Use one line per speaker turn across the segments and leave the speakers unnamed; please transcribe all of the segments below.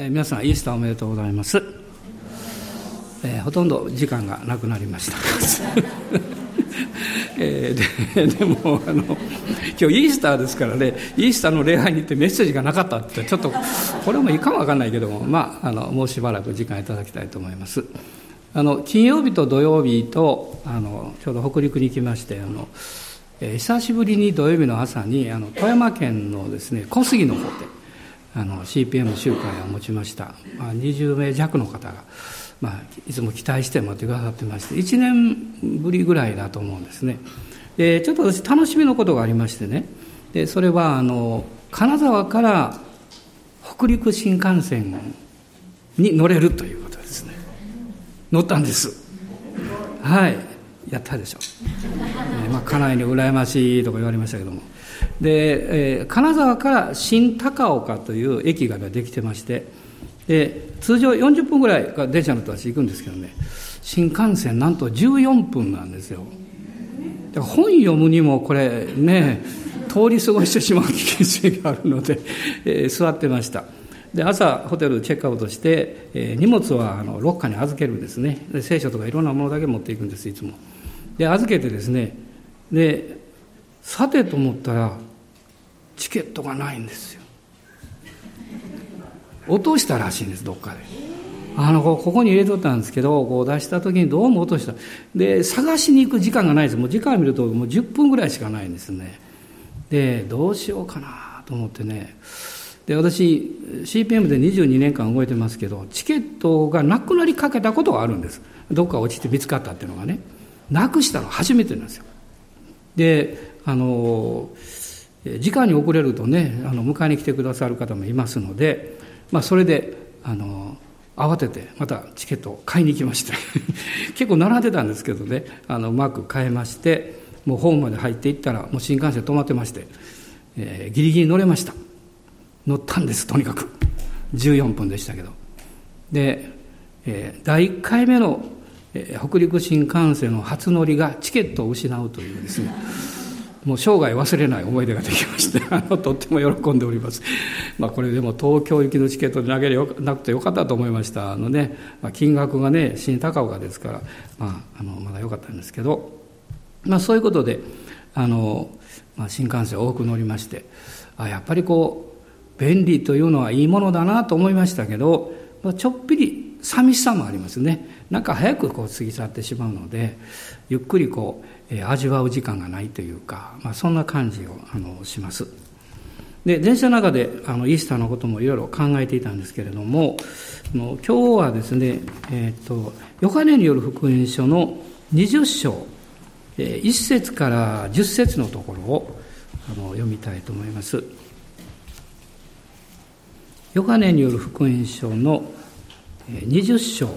えー、皆さんイースターおめでとうございます、えー、ほとんど時間がなくなりました。えー、ででもあの今日イースターですからねイースターの礼拝に行ってメッセージがなかったってちょっとこれもいいかもわかんないけどもまああのもうしばらく時間いただきたいと思います。あの金曜日と土曜日とあのちょうど北陸に行きましてあの、えー、久しぶりに土曜日の朝にあの富山県のですね小杉の方であの CPM 集会を持ちました、まあ、20名弱の方が、まあ、いつも期待して待ってくださってまして1年ぶりぐらいだと思うんですね。でちょっと私楽しみのことがありましてね。でそれはあの金沢から北陸新幹線に乗れるということですね。乗ったんです。はい。やったでしょ、えー、まあ家内に羨ましいとか言われましたけども。で、えー、金沢から新高岡という駅ができてましてで通常40分ぐらい電車のと私行くんですけどね新幹線なんと14分なんですよ。本読むにもこれね通り過ごしてしまう危険性があるので、えー、座ってました。で朝ホテルチェックアウトして、えー、荷物はあのロッカーに預けるんですね。で聖書とかいろんなものだけ持っていくんですいつも。で預けてですねでさてと思ったらチケットがないんですよ。落としたらしいんですどっかで。あのここに入れとったんですけどこう出した時にどうも落とした。で探しに行く時間がないですもう時間を見るともう10分ぐらいしかないんですね。でどうしようかなと思ってね。で私 CPM で22年間動いてますけどチケットがなくなりかけたことがあるんです。どっか落ちて見つかったっていうのがね。なくしたの初めてなんですよ。であの時間に遅れるとねあの迎えに来てくださる方もいますので、まあ、それであの慌ててまたチケットを買いに行きまして 結構並んでたんですけどねあのうまく買えましてもうホームまで入っていったらもう新幹線止まってまして、えー、ギリギリ乗れました。乗ったんですとにかく。14分でしたけど。で、えー、第1回目の、えー、北陸新幹線の初乗りがチケットを失うというですね。もう生涯忘れない思い出ができまして あのとっても喜んでおります、まあ、これでも東京行きのチケットで投げれなくてよかったと思いましたあのね、まあ、金額がね新高岡ですから、まあ、あのまだよかったんですけど、まあ、そういうことであの、まあ、新幹線多く乗りましてあやっぱりこう便利というのはいいものだなと思いましたけど、まあ、ちょっぴり寂しさもありますね。なんか早くこう過ぎ去ってしまうのでゆっくりこう、えー、味わう時間がないというか、まあ、そんな感じをあのしますで電車の中であのイースターのこともいろいろ考えていたんですけれども今日はですね、えーと、ヨハネによる福音書の20章、えー、1節から10節のところをあの読みたいと思います。ヨハネによる福音書の20章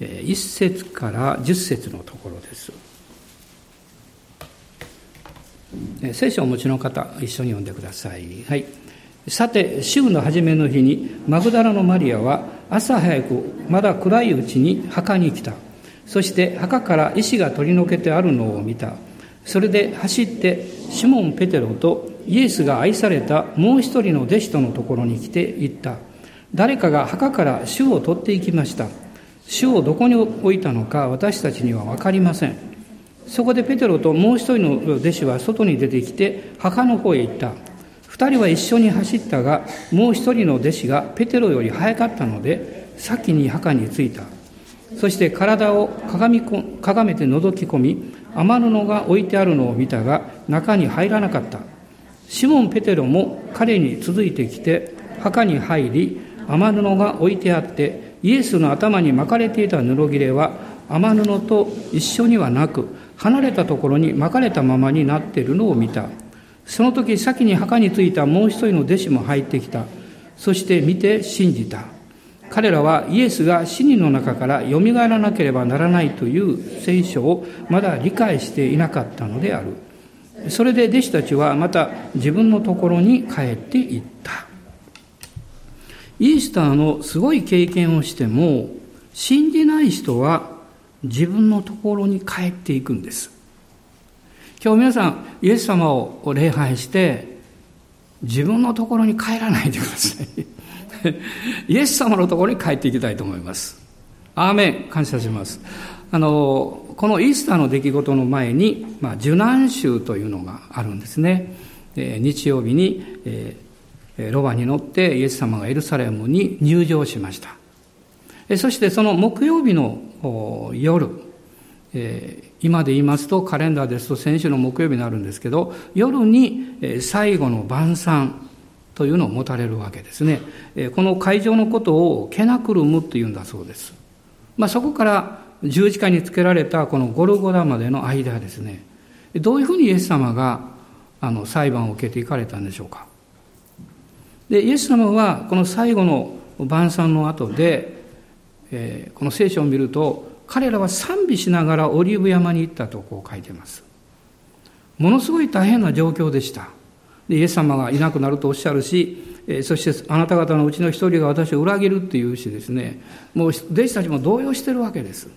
1節から10節のところです。聖書をお持ちの方、一緒に読んでください。はい。さて、週の初めの日に、マグダラのマリアは朝早く、まだ暗いうちに墓に来た。そして墓から石が取り除けてあるのを見た。それで走って、シモン・ペテロとイエスが愛されたもう一人の弟子とのところに来ていった誰かが墓から主を取っていきました主をどこに置いたのか私たちには分かりませんそこでペテロともう一人の弟子は外に出てきて墓の方へ行った。二人は一緒に走ったがもう一人の弟子がペテロより早かったので先に墓に着いた。そして体を鏡かがめて覗き込み雨布が置いてあるのを見たが中に入らなかった。シモン・ペテロも彼に続いてきて墓に入り雨布が置いてあってイエスの頭に巻かれていた布切れは雨布と一緒にはなく離れたところに巻かれたままになっているのを見た。その時先に墓に着いたもう一人の弟子も入ってきた。そして見て信じた。彼らはイエスが死人の中からよみがえらなければならないという聖書をまだ理解していなかったのである。それで弟子たちはまた自分のところに帰っていった。イースターのすごい経験をしても信じない人は自分のところに帰っていくんです今日皆さんイエス様を礼拝して自分のところに帰らないでください イエス様のところに帰っていきたいと思います。アーメン感謝します。あの、このイースターの出来事の前に、まあ、受難週というのがあるんですね。え日曜日に、えー、ロバに乗ってイエス様がエルサレムに入場しました。そしてその木曜日の夜、えー、今で言いますとカレンダーですと先週の木曜日になるんですけど夜に最後の晩餐というのを持たれるわけですね。えこの会場のことをケナクルムというんだそうです、まあ、そこから十字架につけられたこのゴルゴダまでの間ですね。どういうふうにイエス様があの裁判を受けていかれたんでしょうか。でイエス様はこの最後の晩餐の後で、えー、この聖書を見ると彼らは賛美しながらオリーブ山に行ったとこう書いてます。ものすごい大変な状況でした。でイエス様がいなくなるとおっしゃるし、えそしてあなた方のうちの一人が私を裏切るっていうしですね、もう弟子たちも動揺してるわけです。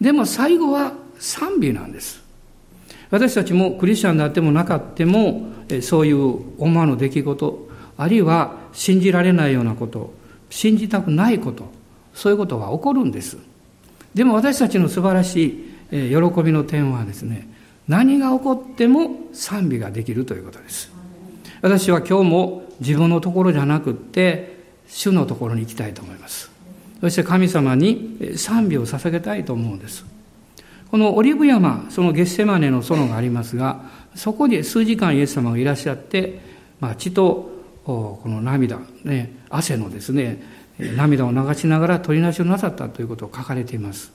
でも最後は賛美なんです。私たちもクリスチャンであってもなかっても、そういう思わぬ出来事、あるいは信じられないようなこと、信じたくないこと、そういうことが起こるんです。でも私たちの素晴らしい喜びの点はですね、何が起こっても賛美ができるということです。私は今日も自分のところじゃなくって、主のところに行きたいと思います。そして神様に賛美を捧げたいと思うんです。このオリブ山、そのゲッセマネの園がありますが、そこに数時間イエス様がいらっしゃって、まあ、血とこの涙、ね、汗のですね、涙を流しながら取りなしをなさったということを書かれています。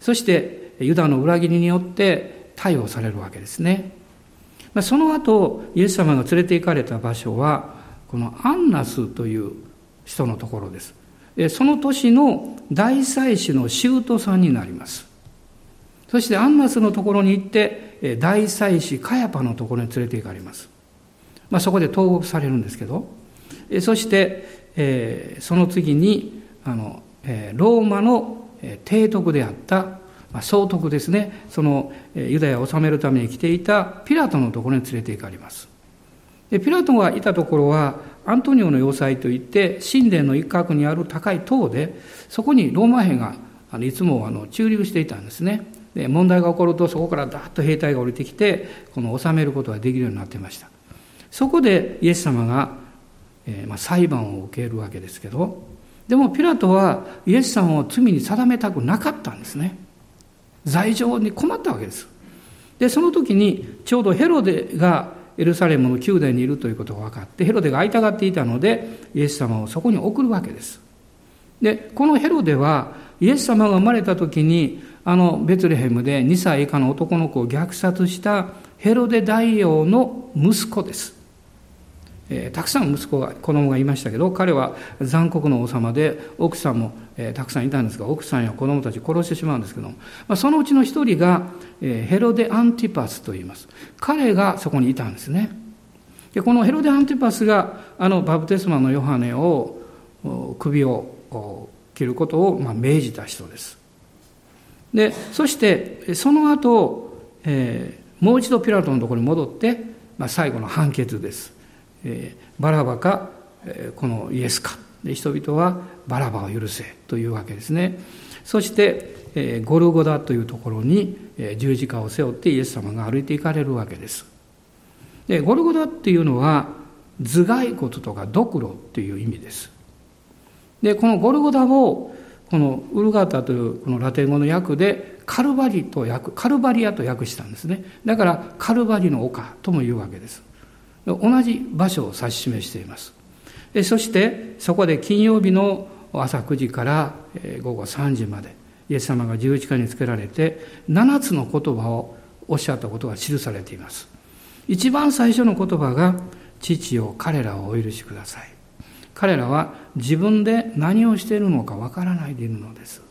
そしてユダの裏切りによって逮捕されるわけですね。その後、イエス様が連れて行かれた場所は、このアンナスという人のところです。その年の大祭司のシュートさんになります。そしてアンナスのところに行って、大祭司カヤパのところに連れて行かれます。まあ、そこで投獄されるんですけど、そして、えー、その次にあの、えー、ローマの提督であった、まあ、総督ですね。そのユダヤを治めるために来ていたピラトのところに連れて行かれます。でピラトがいたところはアントニオの要塞といって神殿の一角にある高い塔でそこにローマ兵があのいつもあの駐留していたんですね。で問題が起こるとそこからダーッと兵隊が降りてきてこの治めることができるようになっていました。そこでイエス様がえー、まあ、裁判を受けるわけですけどでもピラトはイエス様を罪に定めたくなかったんですね。罪状に困ったわけです。でその時にちょうどヘロデがエルサレムの宮殿にいるということが分かってヘロデが会いたがっていたのでイエス様をそこに送るわけです。でこのヘロデはイエス様が生まれた時にあのベツレヘムで2歳以下の男の子を虐殺したヘロデ大王の息子です。えー、たくさん息子が子供がいましたけど彼は残酷の王様で奥さんも、えー、たくさんいたんですが奥さんや子供たち殺してしまうんですけども、まあ、そのうちの一人が、えー、ヘロデ・アンティパスと言います。彼がそこにいたんですね。でこのヘロデ・アンティパスがあのバプテスマのヨハネを首を切ることを、まあ、命じた人です。でそしてその後、えー、もう一度ピラトのところに戻って、まあ、最後の判決です。バラバか、このイエスか。で人々はバラバを許せというわけですね。そして、ゴルゴダというところに、十字架を背負ってイエス様が歩いていかれるわけです。でゴルゴダっていうのは頭蓋骨とかドクロっていう意味です。でこのゴルゴダをこのウルガータというこのラテン語の訳でカルバリと訳カルバリアと訳したんですね。だからカルバリの丘とも言うわけです。同じ場所を指し示しています。そしてそこで金曜日の朝9時から午後3時までイエス様が十字架につけられて7つの言葉をおっしゃったことが記されています。一番最初の言葉が父を彼らをお許しください。彼らは自分で何をしているのかわからないでいるのです。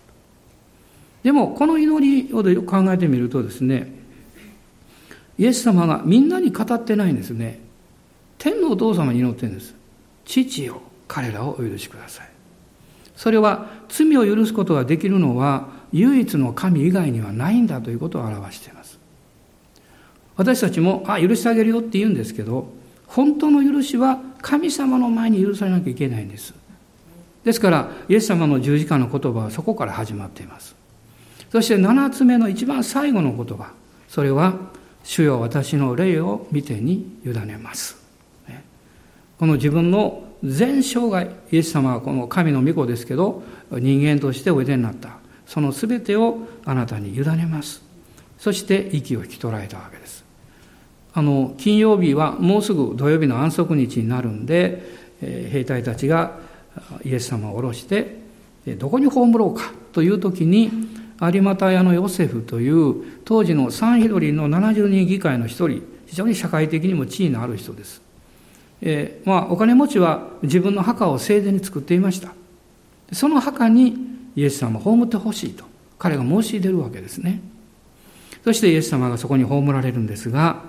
でもこの祈りを考えてみるとですねイエス様がみんなに語ってないんですね天のお父様に祈ってるんです。父よ、彼らをお許しください。それは罪を許すことができるのは唯一の神以外にはないんだということを表しています。私たちも、あ、許してあげるよって言うんですけど、本当の許しは神様の前に許されなきゃいけないんです。ですから、イエス様の十字架の言葉はそこから始まっています。そして七つ目の一番最後の言葉。それは、主よ私の霊を見てに委ねます。この自分の全生涯、イエス様はこの神の御子ですけど、人間としておいでになった。その全てをあなたに委ねます。そして息を引き取られたわけです。あの、金曜日はもうすぐ土曜日の安息日になるんで、え兵隊たちがイエス様を下ろして、どこに葬ろうかという時に、有股屋のヨセフという当時のサンヒドリンの70人議会の一人、非常に社会的にも地位のある人です。えー、まあ、お金持ちは自分の墓を盛大に作っていました。その墓にイエス様を葬ってほしいと彼が申し出るわけですね。そしてイエス様がそこに葬られるんですが、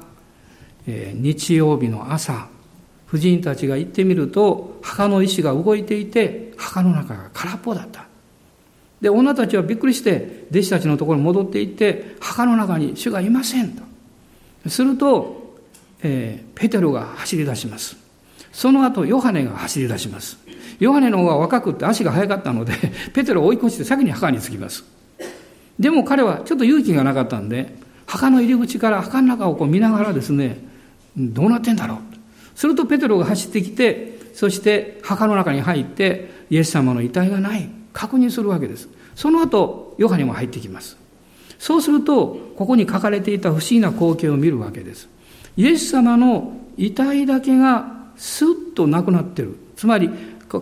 えー、日曜日の朝、婦人たちが行ってみると、墓の石が動いていて、墓の中が空っぽだった。で、女たちはびっくりして、弟子たちのところに戻っていって、墓の中に主がいませんと。すると、えー、ペテロが走り出します。その後、ヨハネが走り出します。ヨハネの方が若くって足が速かったので、ペテロを追い越して先に墓に着きます。でも彼はちょっと勇気がなかったんで、墓の入り口から墓の中をこう見ながらですね、どうなってんだろう。するとペテロが走ってきて、そして墓の中に入って、イエス様の遺体がない。確認するわけです。その後、ヨハネも入ってきます。そうすると、ここに書かれていた不思議な光景を見るわけです。イエス様の遺体だけがスッとなくなってる。つまり、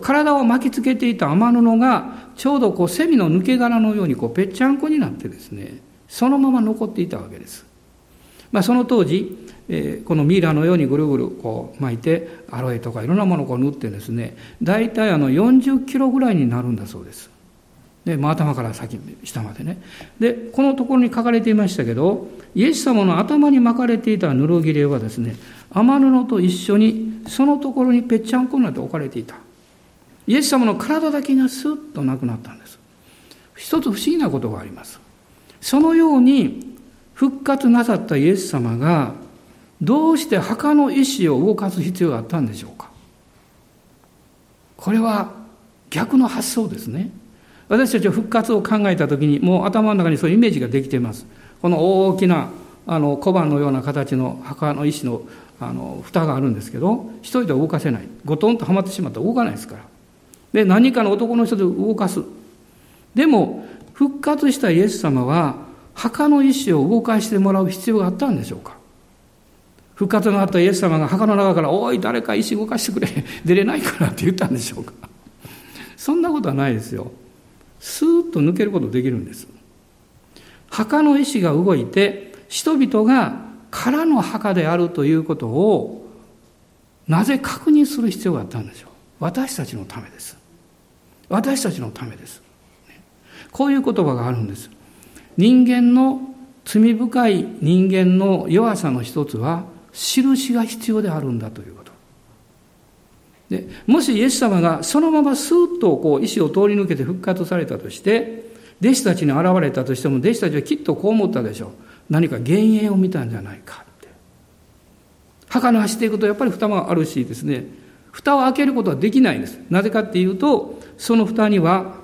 体を巻きつけていた雨布が、ちょうどこう、セミの抜け殻のようにこう、ぺっちゃんこになってですね、そのまま残っていたわけです。まあ、その当時、えー、このミイラのようにぐるぐるこう巻いて、アロエとかいろんなものをこう塗ってですね、大体あの40キロぐらいになるんだそうです。で、まあ、頭から先、下までね。で、このところに書かれていましたけど、イエス様の頭に巻かれていた布切れはですね、雨布と一緒にそのところにぺっちゃんこになって置かれていた。イエス様の体だけがスッとなくなったんです。一つ不思議なことがあります。そのように復活なさったイエス様がどうして墓の意志を動かす必要があったんでしょうかこれは逆の発想ですね。私たちは復活を考えたときに、もう頭の中にそういうイメージができています。この大きなあの小判のような形の墓の石のあの蓋があるんですけど一人では動かせない。ゴトンとはまってしまったら動かないですから。で何かの男の人で動かす。でも復活したイエス様は墓の石を動かしてもらう必要があったんでしょうか。復活のあったイエス様が墓の中から「おい誰か石動かしてくれ。出れないから」って言ったんでしょうか。そんなことはないですよ。スーッと抜けることできるんです。墓の石が動いて人々が空の墓であるということをなぜ確認する必要があったんでしょう？私たちのためです。私たちのためです。こういう言葉があるんです。人間の罪深い人間の弱さの一つは印が必要であるんだということ。でもしイエス様がそのままスーッとこう意志を通り抜けて復活されたとして弟子たちに現れたとしても弟子たちはきっとこう思ったでしょう。何か幻影を見たんじゃないかって。墓に走っていくとやっぱり蓋もあるしですね。蓋を開けることはできないんです。なぜかっていうとその蓋には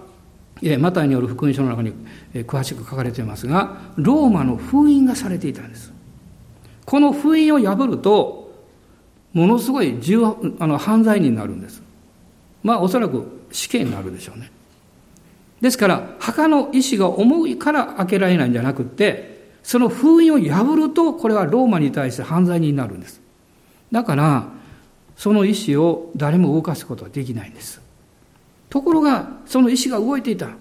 マタイによる福音書の中に詳しく書かれていますがローマの封印がされていたんです。この封印を破るとものすごい重あの犯罪になるんです。まあおそらく死刑になるでしょうね。ですから墓の意志が重いから開けられないんじゃなくってその封印を破ると、これはローマに対して犯罪になるんです。だから、その意志を誰も動かすことはできないんです。ところが、その意志が動いていた。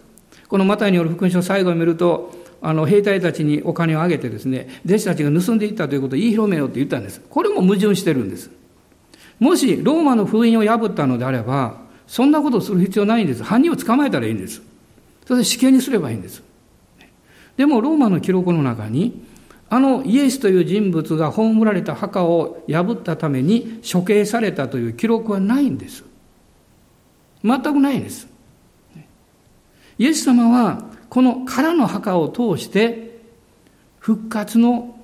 このマタイによる福音書最後に見ると、あの、兵隊たちにお金をあげてですね、弟子たちが盗んでいったということを言い広めようって言ったんです。これも矛盾してるんです。もし、ローマの封印を破ったのであれば、そんなことをする必要ないんです。犯人を捕まえたらいいんです。それで死刑にすればいいんです。でもローマの記録の中に、あのイエスという人物が葬られた墓を破ったために処刑されたという記録はないんです。全くないんです。イエス様はこの空の墓を通して復活の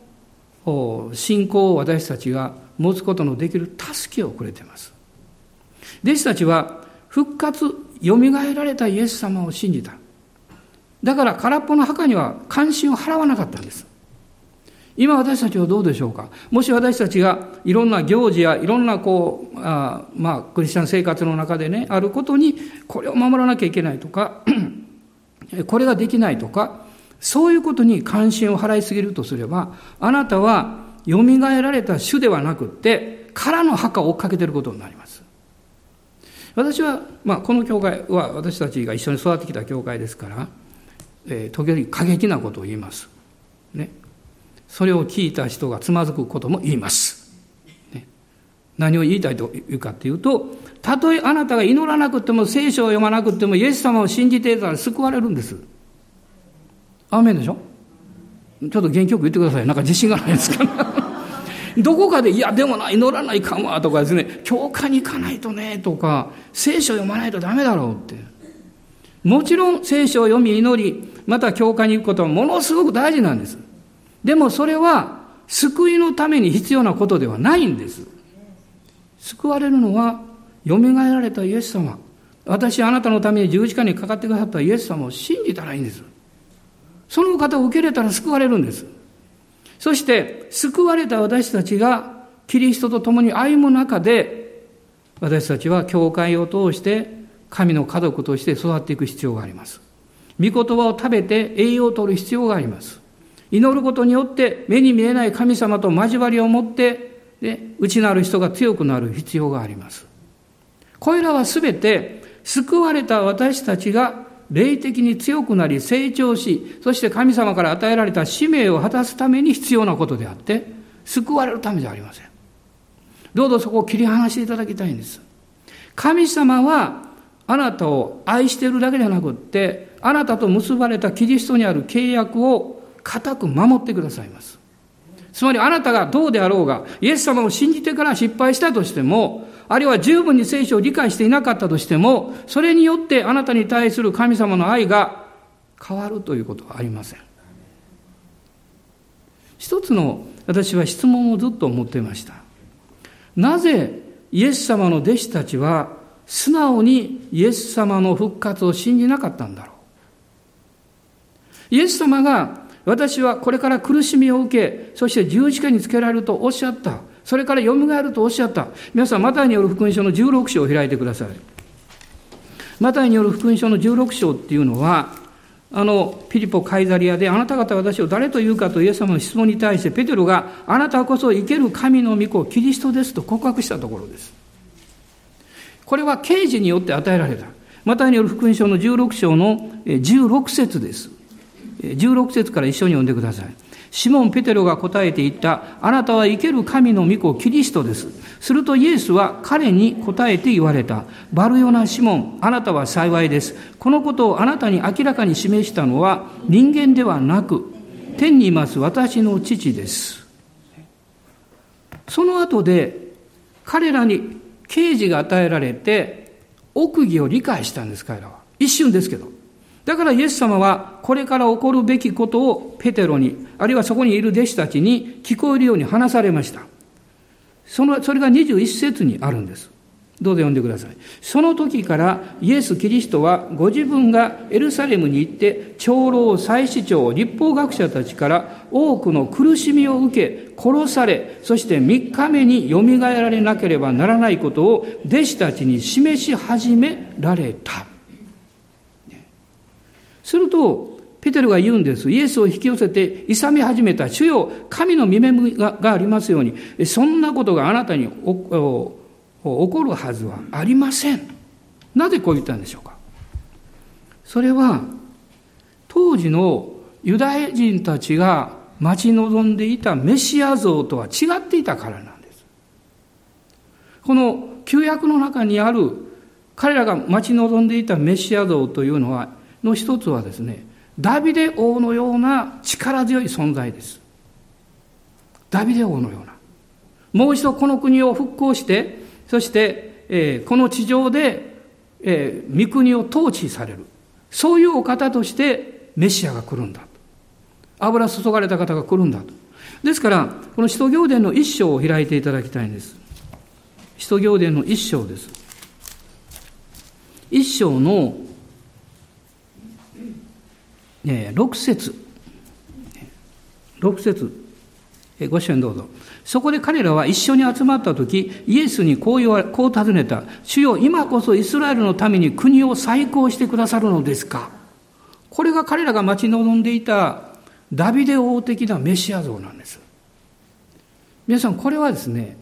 信仰を私たちが持つことのできる助けをくれています。弟子たちは復活よみがえられたイエス様を信じた。だから空っぽの墓には関心を払わなかったんです。今私たちはどうでしょうか？もし私たちがいろんな行事やいろんなこう、あまあ、クリスチャン生活の中でね、あることにこれを守らなきゃいけないとか、これができないとか、そういうことに関心を払いすぎるとすれば、あなたは蘇られた主ではなくって、空の墓を追っかけてることになります。私は、まあ、この教会は私たちが一緒に育ってきた教会ですから、え、時々過激なことを言います。ね。それを聞いた人がつまずくことも言います。ね、何を言いたいというかっていうと、たとえあなたが祈らなくても聖書を読まなくてもイエス様を信じていたら救われるんです。アーメンでしょ？ちょっと元気よく言ってください。なんか自信がないですか？ら。どこかで、いや、でもな、祈らないかんわ、とかですね、教会に行かないとね、とか、聖書を読まないとダメだろうって。もちろん聖書を読み祈り、また教会に行くことはものすごく大事なんです。でもそれは救いのために必要なことではないんです。救われるのは、蘇られたイエス様。私あなたのために十字架にかかってくださったイエス様を信じたらいいんです。その方を受け入れたら救われるんです。そして、救われた私たちがキリストと共に歩む中で、私たちは教会を通して神の家族として育っていく必要があります。御言葉を食べて栄養を取る必要があります。祈ることによって目に見えない神様と交わりを持って、ね、内なる人が強くなる必要があります。これらはすべて救われた私たちが霊的に強くなり成長し、そして神様から与えられた使命を果たすために必要なことであって、救われるためじゃありません。どうぞそこを切り離していただきたいんです。神様はあなたを愛しているだけじゃなくって、あなたと結ばれたキリストにある契約を固く守ってくださいます。つまりあなたがどうであろうが、イエス様を信じてから失敗したとしても、あるいは十分に聖書を理解していなかったとしても、それによってあなたに対する神様の愛が変わるということはありません。一つの私は質問をずっと思っていました。なぜイエス様の弟子たちは素直にイエス様の復活を信じなかったんだろう。イエス様が私はこれから苦しみを受け、そして十字架につけられるとおっしゃった。それから蘇るとおっしゃった。皆さん、マタイによる福音書の16章を開いてください。マタイによる福音書の16章っていうのは、あの、ピリポ・カイザリアで、あなた方は私を誰というかとイエス様の質問に対して、ペテロが、あなたこそ生ける神の御子、キリストですと告白したところです。これは刑事によって与えられた。マタイによる福音書の16章の16節です。16節から一緒に読んでください。シモン・ペテロが答えて言った、あなたは生ける神の御子キリストです。するとイエスは彼に答えて言われた。バルヨナ・シモン、あなたは幸いです。このことをあなたに明らかに示したのは人間ではなく、天にいます私の父です。その後で彼らに刑事が与えられて、奥義を理解したんです、彼らは。一瞬ですけど。だからイエス様はこれから起こるべきことをペテロに、あるいはそこにいる弟子たちに聞こえるように話されました。その、それが21節にあるんです。どうぞ読んでください。その時からイエス・キリストはご自分がエルサレムに行って長老、祭司長、立法学者たちから多くの苦しみを受け、殺され、そして3日目によみがえられなければならないことを弟子たちに示し始められた。すると、ペテルが言うんです。イエスを引き寄せて勇み始めた。主よ、神の見目がありますように、そんなことがあなたに起こるはずはありません。なぜこう言ったんでしょうかそれは、当時のユダヤ人たちが待ち望んでいたメシア像とは違っていたからなんです。この旧約の中にある彼らが待ち望んでいたメシア像というのはの一つはですね、ダビデ王のような力強い存在です。ダビデ王のような。もう一度この国を復興して、そして、えー、この地上で、えー、御国を統治される。そういうお方としてメシアが来るんだと。油注がれた方が来るんだと。ですから、この使徒行伝の一章を開いていただきたいんです。使徒行伝の一章です。一章の、えー、6節6節えご一緒にどうぞ。そこで彼らは一緒に集まった時、イエスにこう言わこう尋ねた。主よ、今こそイスラエルのために国を再興してくださるのですか？これが彼らが待ち望んでいたダビデ王的なメシア像なんです。皆さん、これはですね、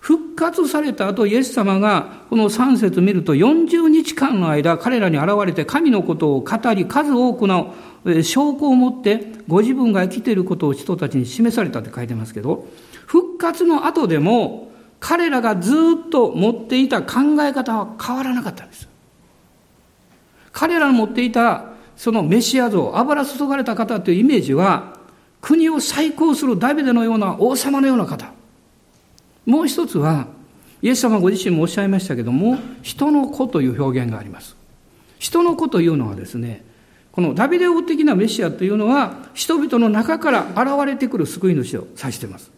復活された後、イエス様がこの3節見ると40日間の間彼らに現れて神のことを語り数多くの証拠を持ってご自分が生きていることを人たちに示されたって書いてますけど、復活の後でも彼らがずっと持っていた考え方は変わらなかったんです。彼らの持っていたそのメシア像、油注がれた方というイメージは、国を再興するダビデのような王様のような方。もう一つは、イエス様ご自身もおっしゃいましたけども、人の子という表現があります。人の子というのはですね、このダビデ王的なメシアというのは、人々の中から現れてくる救い主を指しています。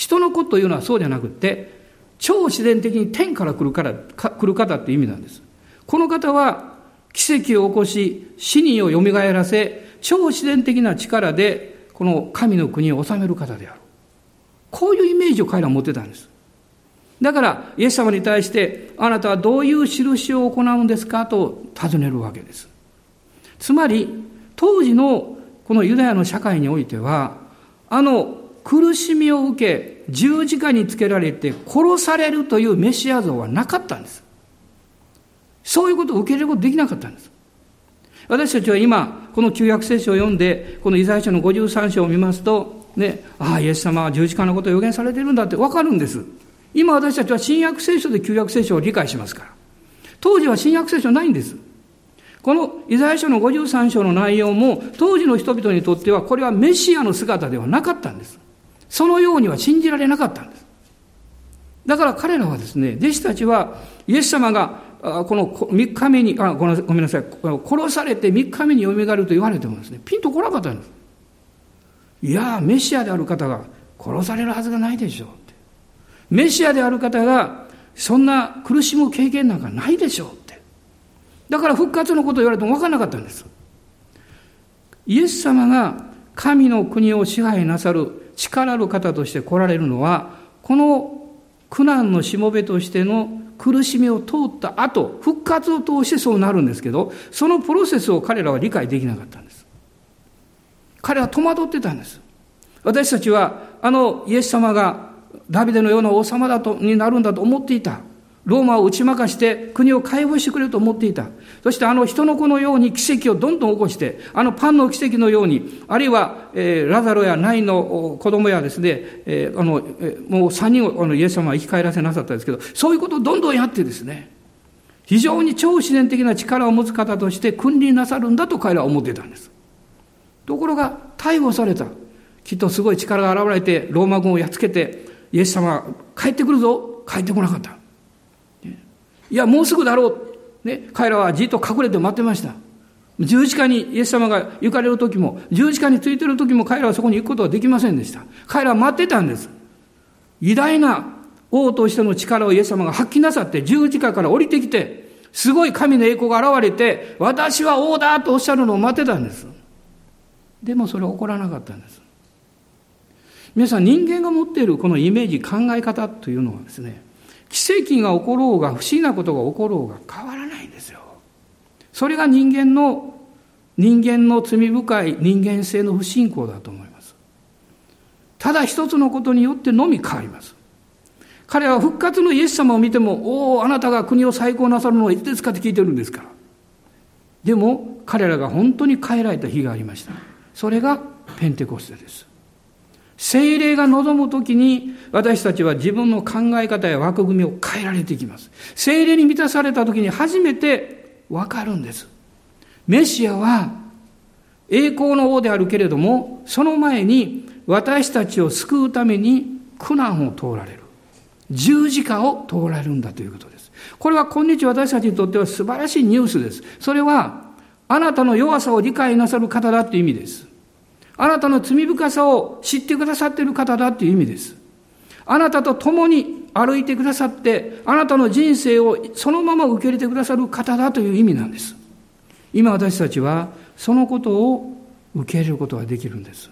人の子というのはそうじゃなくて、超自然的に天から来るから、来る方っていう意味なんです。この方は、奇跡を起こし、死にを蘇らせ、超自然的な力で、この神の国を治める方である。こういうイメージを彼らは持ってたんです。だから、イエス様に対して、あなたはどういう印を行うんですか？と尋ねるわけです。つまり、当時のこのユダヤの社会においては、あの苦しみを受け、十字架につけられて殺されるというメシア像はなかったんです。そういうことを受け入れることできなかったんです。私たちは今、この旧約聖書を読んで、このイザヤ書の53章を見ますと、ね、ああ、イエス様は十字架のことを予言されてるんだってわかるんです。今私たちは新約聖書で旧約聖書を理解しますから。当時は新約聖書ないんです。このイザヤ書の53章の内容も当時の人々にとってはこれはメシアの姿ではなかったんです。そのようには信じられなかったんです。だから彼らはですね、弟子たちはイエス様がこの3日目に、あごめんなさい、殺されて3日目によみがえると言われてもですね、ピンとこなかったんです。いやメシアである方が殺されるはずがないでしょうって。メシアである方がそんな苦しむ経験なんかないでしょうって。だから復活のことを言われても分からなかったんです。イエス様が神の国を支配なさる力ある方として来られるのは、この苦難のしもべとしての苦しみを通った後、復活を通してそうなるんですけど、そのプロセスを彼らは理解できなかったんです。彼は戸惑ってたんです。私たちは、あのイエス様がダビデのような王様だと、になるんだと思っていた。ローマを打ち負かして国を解放してくれると思っていた。そしてあの人の子のように奇跡をどんどん起こして、あのパンの奇跡のように、あるいは、えー、ラザロやナイの子供やですね、えー、あの、えー、もう三人をあのイエス様は生き返らせなさったんですけど、そういうことをどんどんやってですね、非常に超自然的な力を持つ方として君臨なさるんだと彼らは思っていたんです。ところが逮捕された。きっとすごい力が現れて、ローマ軍をやっつけて、イエス様帰ってくるぞ。帰ってこなかった。いや、もうすぐだろう。ね、彼らはじっと隠れて待ってました。十字架にイエス様が行かれる時も、十字架についてる時も彼らはそこに行くことはできませんでした。彼らは待ってたんです。偉大な王としての力をイエス様が発揮なさって十字架から降りてきて、すごい神の栄光が現れて、私は王だとおっしゃるのを待ってたんです。でもそれは起こらなかったんです。皆さん人間が持っているこのイメージ、考え方というのはですね、奇跡が起ころうが不思議なことが起ころうが変わらないんですよ。それが人間の、人間の罪深い人間性の不信仰だと思います。ただ一つのことによってのみ変わります。彼は復活のイエス様を見ても、おお、あなたが国を再興なさるのはいつですかって聞いてるんですから。でも、彼らが本当に変えられた日がありました。それがペンテコステです。精霊が望むときに私たちは自分の考え方や枠組みを変えられていきます。精霊に満たされたときに初めてわかるんです。メシアは栄光の王であるけれども、その前に私たちを救うために苦難を通られる。十字架を通られるんだということです。これは今日私たちにとっては素晴らしいニュースです。それはあなたの弱さを理解なさる方だという意味です。あなたの罪深さを知ってくださっている方だという意味です。あなたと共に歩いてくださって、あなたの人生をそのまま受け入れてくださる方だという意味なんです。今私たちはそのことを受け入れることができるんです。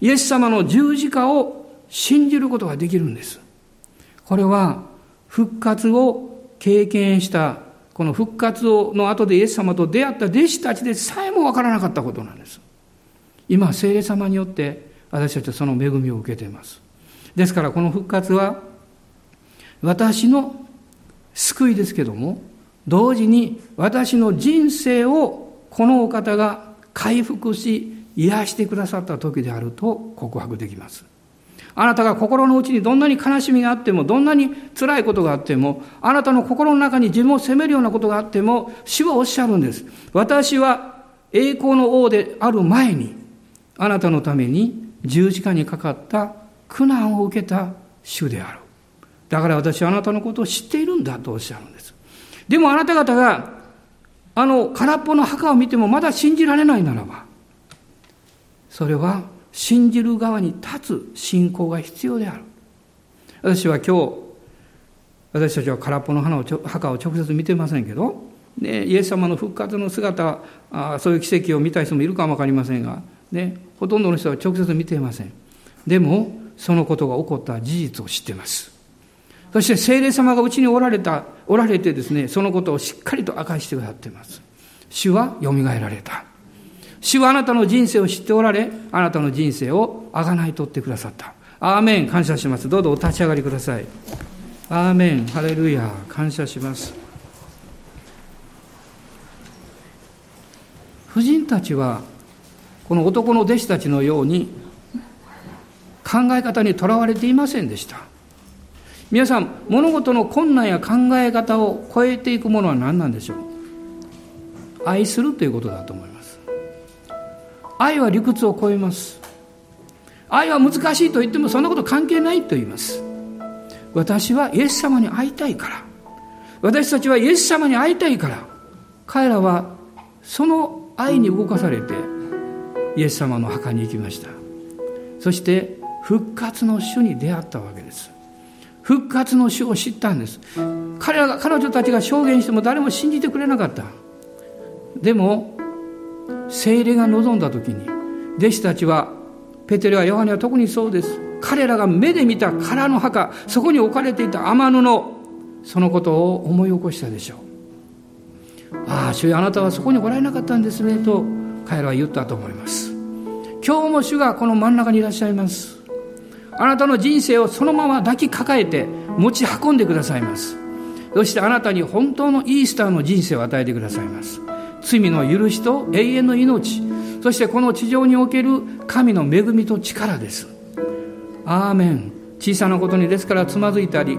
イエス様の十字架を信じることができるんです。これは復活を経験したこの復活の後でイエス様と出会った弟子たちでさえもわからなかったことなんです。今、聖霊様によって私たちはその恵みを受けています。ですからこの復活は私の救いですけども、同時に私の人生をこのお方が回復し癒してくださった時であると告白できます。あなたが心の内にどんなに悲しみがあっても、どんなに辛いことがあっても、あなたの心の中に自分を責めるようなことがあっても、主はおっしゃるんです。私は栄光の王である前に、あなたのために十字架にかかった苦難を受けた主である。だから私はあなたのことを知っているんだとおっしゃるんです。でもあなた方が、あの空っぽの墓を見てもまだ信じられないならば、それは信じる側に立つ信仰が必要である。私は今日、私たちは空っぽの花を墓を直接見てませんけど、ね、イエス様の復活の姿あ、そういう奇跡を見た人もいるかも分かりませんが、ね、ほとんどの人は直接見ていません。でも、そのことが起こった事実を知っています。そして聖霊様がうちにおられた、おられてですね、そのことをしっかりと明かしてくださっています。主は蘇られた。主はあなたの人生を知っておられ、あなたの人生をあがないとってくださった。アーメン、感謝します。どうぞお立ち上がりください。アーメン、ハレルヤ、感謝します。婦人たちは、この男の弟子たちのように、考え方にとらわれていませんでした。皆さん、物事の困難や考え方を超えていくものは何なんでしょう？愛するということだと思います。愛は理屈を超えます。愛は難しいと言ってもそんなこと関係ないと言います。私はイエス様に会いたいから。私たちはイエス様に会いたいから。彼らはその愛に動かされてイエス様の墓に行きました。そして復活の主に出会ったわけです。復活の主を知ったんです。彼らが彼女たちが証言しても誰も信じてくれなかった。でも精霊が望んだ時に弟子たちはペテロやヨハネは特にそうです。彼らが目で見た空の墓そこに置かれていた天布そのことを思い起こしたでしょう。ああ主よあなたはそこにおられなかったんですねと彼らは言ったと思います。今日も主がこの真ん中にいらっしゃいます。あなたの人生をそのまま抱きかかえて持ち運んでくださいます。そしてあなたに本当のイースターの人生を与えてくださいます。罪の許しと永遠の命。そしてこの地上における神の恵みと力です。アーメン。小さなことにですからつまずいたり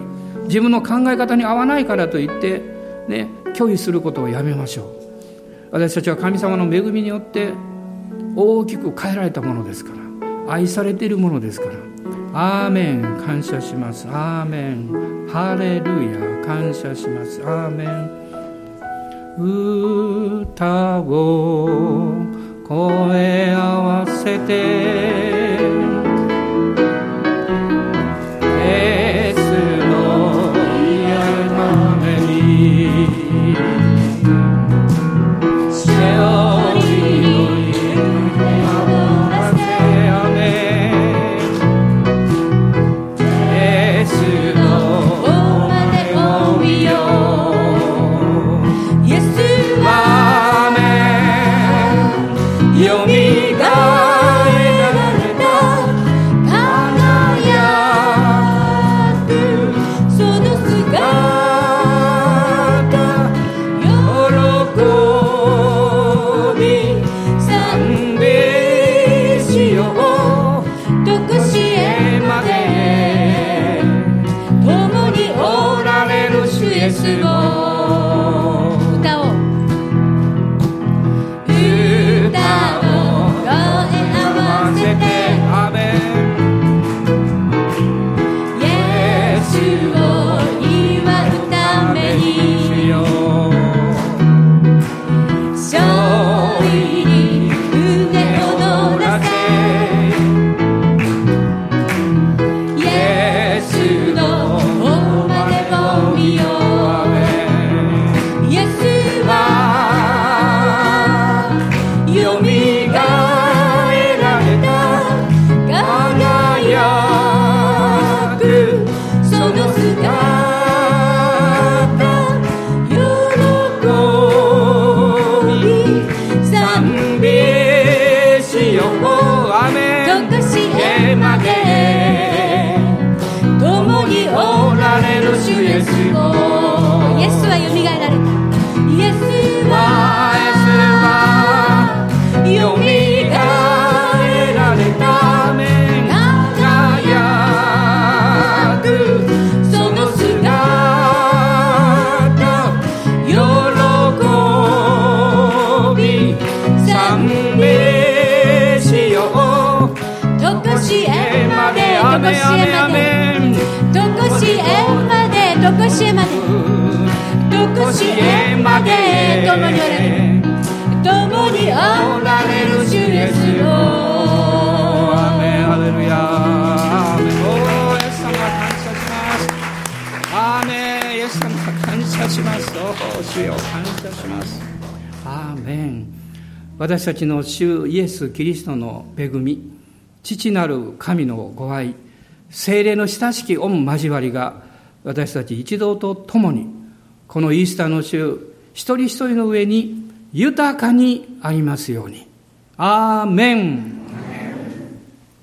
自分の考え方に合わないからといってね拒否することをやめましょう。私たちは神様の恵みによって大きく変えられたものですから。愛されているものですから。アーメン。感謝します。アーメン。ハレルヤ。感謝します。アーメン。歌を声合わせて。私たちの主イエス・キリストの恵み父なる神のご愛精霊の親しき御交わりが私たち一同と共にこのイースターの週一人一人の上に豊かにありますように。アーメン